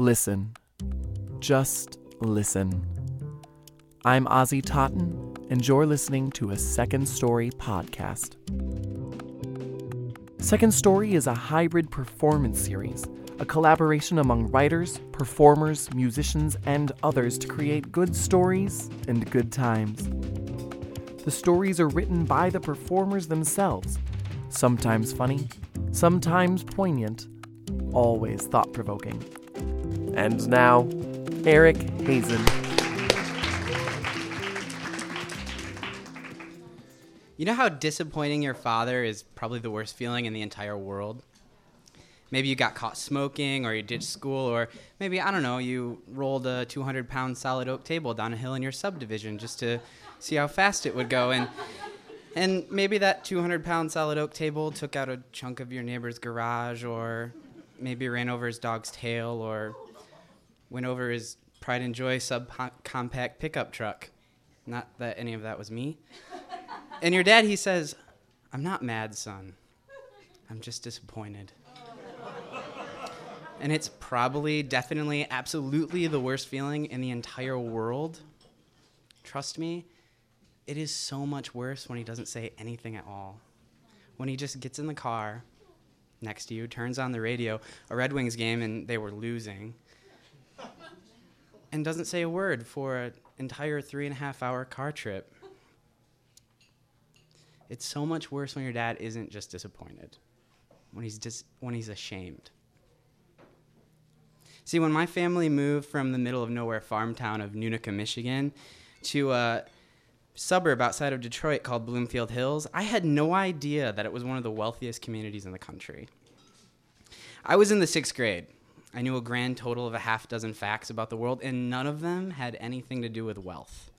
Listen. Just listen. I'm Ozzy Totten, and you're listening to a Second Story podcast. Second Story is a hybrid performance series, a collaboration among writers, performers, musicians, and others to create good stories and good times. The stories are written by the performers themselves, sometimes funny, sometimes poignant, always thought provoking. And now, Eric Hazen. You know how disappointing your father is probably the worst feeling in the entire world? Maybe you got caught smoking, or you ditched school, or maybe, I don't know, you rolled a 200 pound solid oak table down a hill in your subdivision just to see how fast it would go. And, and maybe that 200 pound solid oak table took out a chunk of your neighbor's garage, or maybe ran over his dog's tail, or went over his pride and joy subcompact pickup truck. Not that any of that was me. And your dad, he says, I'm not mad, son. I'm just disappointed. And it's probably, definitely, absolutely the worst feeling in the entire world. Trust me, it is so much worse when he doesn't say anything at all. When he just gets in the car next to you, turns on the radio, a Red Wings game, and they were losing, and doesn't say a word for an entire three and a half hour car trip. It's so much worse when your dad isn't just disappointed, when he's dis- when he's ashamed. See, when my family moved from the middle of nowhere farm town of Nunica, Michigan, to a suburb outside of Detroit called Bloomfield Hills, I had no idea that it was one of the wealthiest communities in the country. I was in the sixth grade. I knew a grand total of a half dozen facts about the world, and none of them had anything to do with wealth.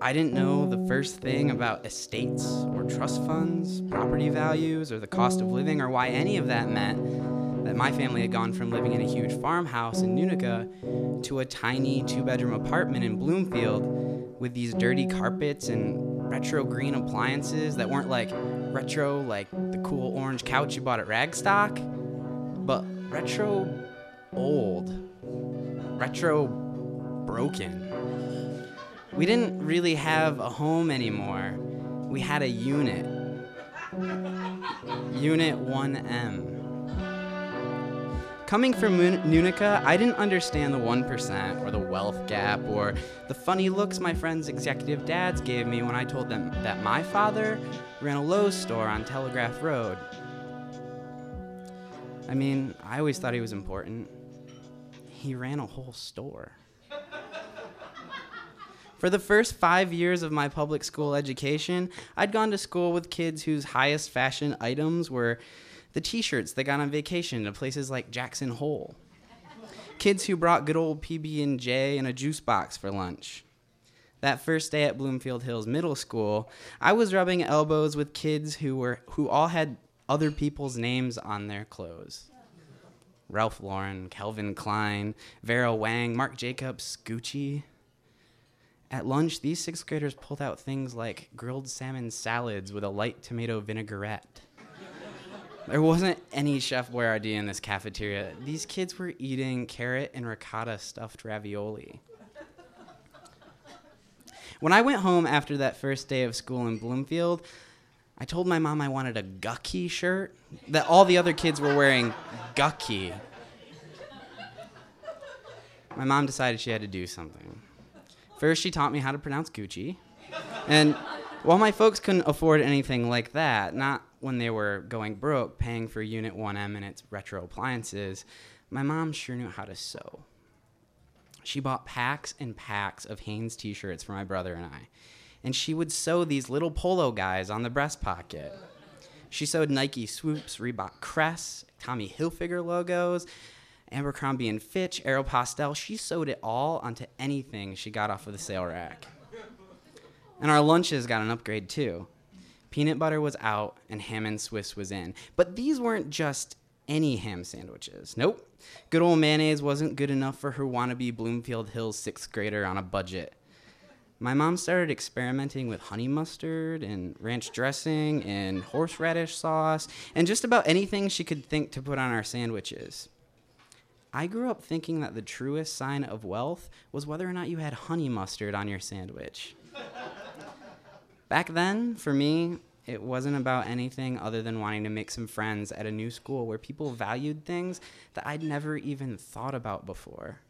I didn't know the first thing about estates or trust funds, property values, or the cost of living, or why any of that meant that my family had gone from living in a huge farmhouse in Nunica to a tiny two bedroom apartment in Bloomfield with these dirty carpets and retro green appliances that weren't like retro, like the cool orange couch you bought at Ragstock, retro old, retro broken. We didn't really have a home anymore. We had a unit. Unit 1M. Coming from Nunica, I didn't understand the 1% or the wealth gap or the funny looks my friends' executive dads gave me when I told them that my father ran a Lowe's store on Telegraph Road. I mean, I always thought he was important. He ran a whole store. For the first five years of my public school education, I'd gone to school with kids whose highest fashion items were the t shirts they got on vacation to places like Jackson Hole. kids who brought good old PB&J and a juice box for lunch. That first day at Bloomfield Hills Middle School, I was rubbing elbows with kids who were who all had other people's names on their clothes. Ralph Lauren, Calvin Klein, Vera Wang, Marc Jacobs, Gucci. At lunch, these sixth graders pulled out things like grilled salmon salads with a light tomato vinaigrette. There wasn't any Chef Boyardee in this cafeteria. These kids were eating carrot and ricotta stuffed ravioli. When I went home after that first day of school in Bloomfield, I told my mom I wanted a Gucky shirt, that all the other kids were wearing Gucky. My mom decided she had to do something. First, she taught me how to pronounce Gucci. And while my folks couldn't afford anything like that, not when they were going broke paying for Unit 1M and its retro appliances, my mom sure knew how to sew. She bought packs and packs of Hanes t shirts for my brother and I. And she would sew these little polo guys on the breast pocket. She sewed Nike swoops, Reebok crests, Tommy Hilfiger logos, Abercrombie and Fitch, Aeropostale. She sewed it all onto anything she got off of the sale rack. And our lunches got an upgrade too. Peanut butter was out and ham and Swiss was in. But these weren't just any ham sandwiches. Nope. Good old mayonnaise wasn't good enough for her wannabe Bloomfield Hills sixth grader on a budget. My mom started experimenting with honey mustard and ranch dressing and horseradish sauce and just about anything she could think to put on our sandwiches. I grew up thinking that the truest sign of wealth was whether or not you had honey mustard on your sandwich. Back then, for me, it wasn't about anything other than wanting to make some friends at a new school where people valued things that I'd never even thought about before.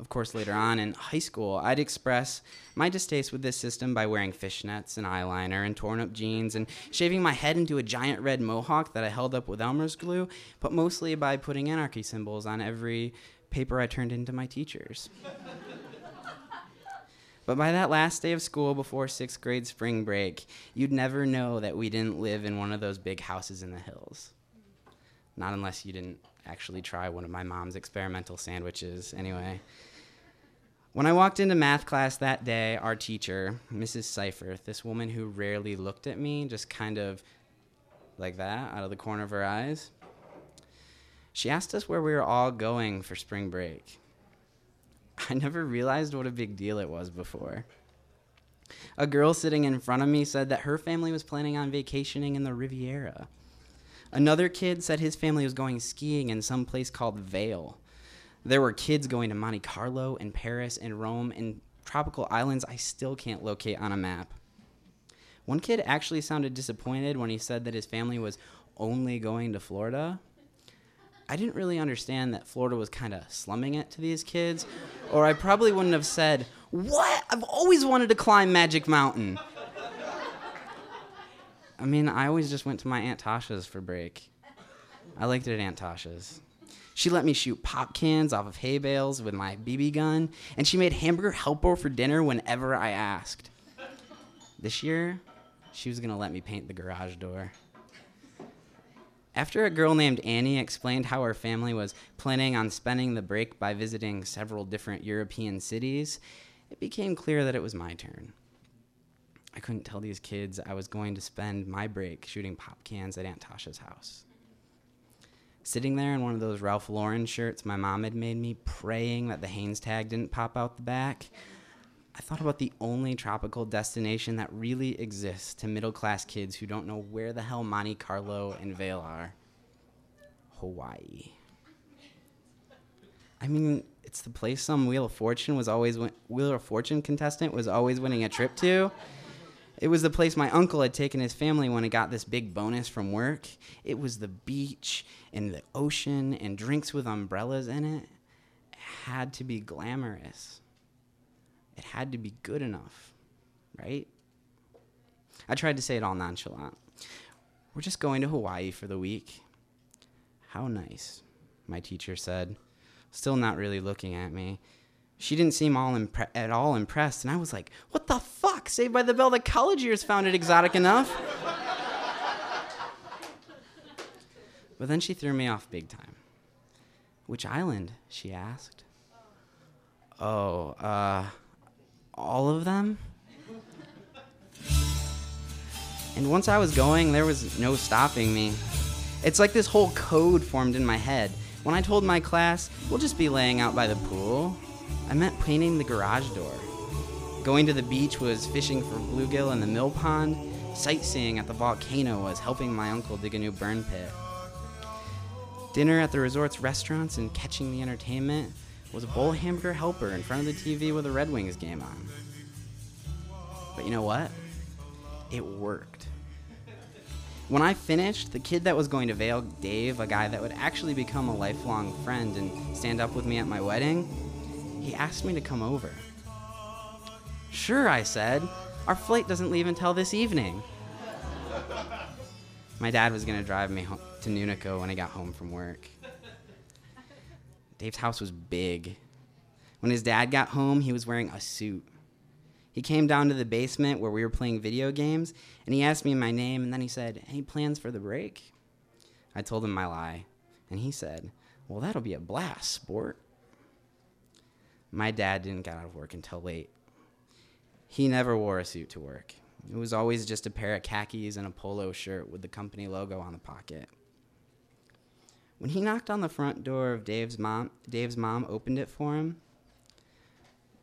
Of course, later on in high school, I'd express my distaste with this system by wearing fishnets and eyeliner and torn up jeans and shaving my head into a giant red mohawk that I held up with Elmer's glue, but mostly by putting anarchy symbols on every paper I turned into my teachers. But by that last day of school before sixth grade spring break, you'd never know that we didn't live in one of those big houses in the hills. Not unless you didn't actually try one of my mom's experimental sandwiches, anyway. When I walked into math class that day, our teacher, Mrs. Seifert, this woman who rarely looked at me, just kind of like that, out of the corner of her eyes, she asked us where we were all going for spring break. I never realized what a big deal it was before. A girl sitting in front of me said that her family was planning on vacationing in the Riviera. Another kid said his family was going skiing in some place called Vail. There were kids going to Monte Carlo and Paris and Rome and tropical islands I still can't locate on a map. One kid actually sounded disappointed when he said that his family was only going to Florida. I didn't really understand that Florida was kind of slumming it to these kids, or I probably wouldn't have said, What? I've always wanted to climb Magic Mountain. I mean, I always just went to my Aunt Tasha's for break. I liked it at Aunt Tasha's. She let me shoot pop cans off of hay bales with my BB gun, and she made hamburger helper for dinner whenever I asked. This year, she was gonna let me paint the garage door. After a girl named Annie explained how her family was planning on spending the break by visiting several different European cities, it became clear that it was my turn. I couldn't tell these kids I was going to spend my break shooting pop cans at Aunt Tasha's house. Sitting there in one of those Ralph Lauren shirts my mom had made me, praying that the Hanes tag didn't pop out the back, I thought about the only tropical destination that really exists to middle class kids who don't know where the hell Monte Carlo and Vail are Hawaii. I mean, it's the place some Wheel of Fortune was always win- Wheel of Fortune contestant was always winning a trip to. It was the place my uncle had taken his family when he got this big bonus from work. It was the beach and the ocean and drinks with umbrellas in it. It had to be glamorous it had to be good enough, right? I tried to say it all nonchalant. We're just going to Hawaii for the week. How nice, my teacher said, still not really looking at me. She didn't seem all impre- at all impressed, and I was like, "What the fuck? Saved by the Bell. The college years found it exotic enough." but then she threw me off big time. Which island? she asked. Oh, uh, all of them. And once I was going, there was no stopping me. It's like this whole code formed in my head. When I told my class, we'll just be laying out by the pool, I meant painting the garage door. Going to the beach was fishing for bluegill in the mill pond. Sightseeing at the volcano was helping my uncle dig a new burn pit. Dinner at the resort's restaurants and catching the entertainment was a bowl hamburger helper in front of the TV with a Red Wings game on. But you know what? It worked. When I finished, the kid that was going to Vail, Dave, a guy that would actually become a lifelong friend and stand up with me at my wedding, he asked me to come over. Sure, I said. Our flight doesn't leave until this evening. My dad was going to drive me home to Nunica when I got home from work. Dave's house was big. When his dad got home, he was wearing a suit. He came down to the basement where we were playing video games, and he asked me my name, and then he said, Any plans for the break? I told him my lie, and he said, Well, that'll be a blast, sport. My dad didn't get out of work until late. He never wore a suit to work. It was always just a pair of khakis and a polo shirt with the company logo on the pocket. When he knocked on the front door of Dave's mom, Dave's mom opened it for him.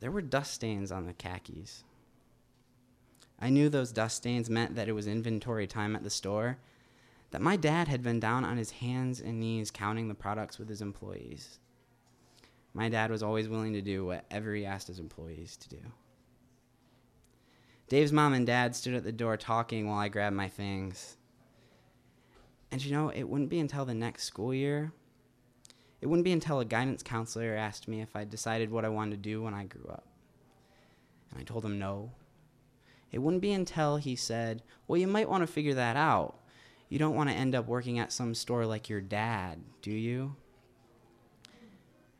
There were dust stains on the khakis. I knew those dust stains meant that it was inventory time at the store, that my dad had been down on his hands and knees counting the products with his employees. My dad was always willing to do whatever he asked his employees to do. Dave's mom and dad stood at the door talking while I grabbed my things. And you know, it wouldn't be until the next school year, it wouldn't be until a guidance counselor asked me if I decided what I wanted to do when I grew up. And I told him no. It wouldn't be until he said, Well, you might want to figure that out. You don't want to end up working at some store like your dad, do you?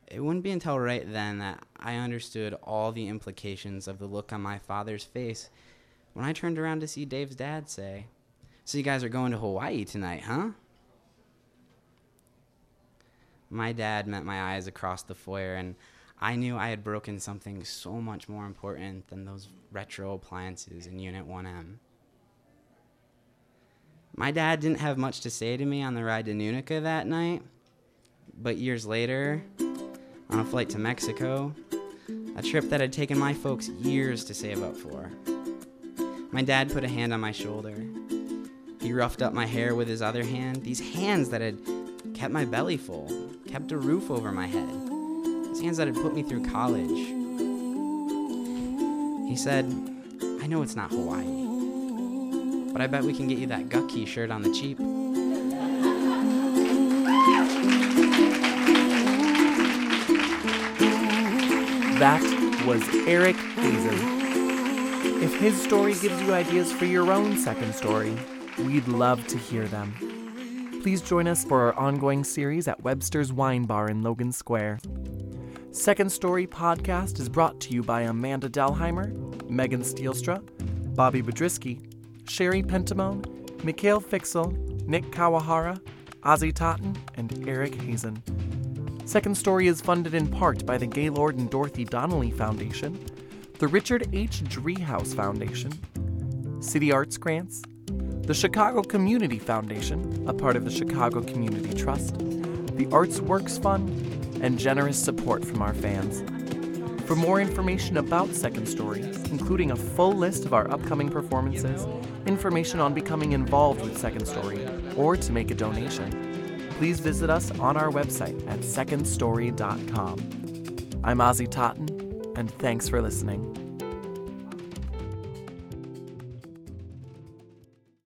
It wouldn't be until right then that I understood all the implications of the look on my father's face when I turned around to see Dave's dad say, So you guys are going to Hawaii tonight, huh? My dad met my eyes across the foyer, and I knew I had broken something so much more important than those retro appliances in Unit 1M. My dad didn't have much to say to me on the ride to Nunica that night, but years later, on a flight to Mexico, a trip that had taken my folks years to save up for. My dad put a hand on my shoulder. He roughed up my hair with his other hand, these hands that had kept my belly full, kept a roof over my head, these hands that had put me through college. He said, I know it's not Hawaii, but I bet we can get you that Gucky shirt on the cheap. That was Eric Hazen. If his story gives you ideas for your own second story, we'd love to hear them. Please join us for our ongoing series at Webster's Wine Bar in Logan Square. Second Story podcast is brought to you by Amanda Delheimer, Megan Stielstra, Bobby Biedrzycki, Sherry Pentamone, Mikhail Fiksel, Nick Kawahara, Ozzy Totten, and Eric Hazen. Second Story is funded in part by the Gaylord and Dorothy Donnelly Foundation, the Richard H. Driehaus Foundation, City Arts Grants, the Chicago Community Foundation, a part of the Chicago Community Trust, the Arts Works Fund, and generous support from our fans. For more information about Second Story, including a full list of our upcoming performances, information on becoming involved with Second Story, or to make a donation, please visit us on our website at secondstory.com. I'm Ozzy Totten, and thanks for listening.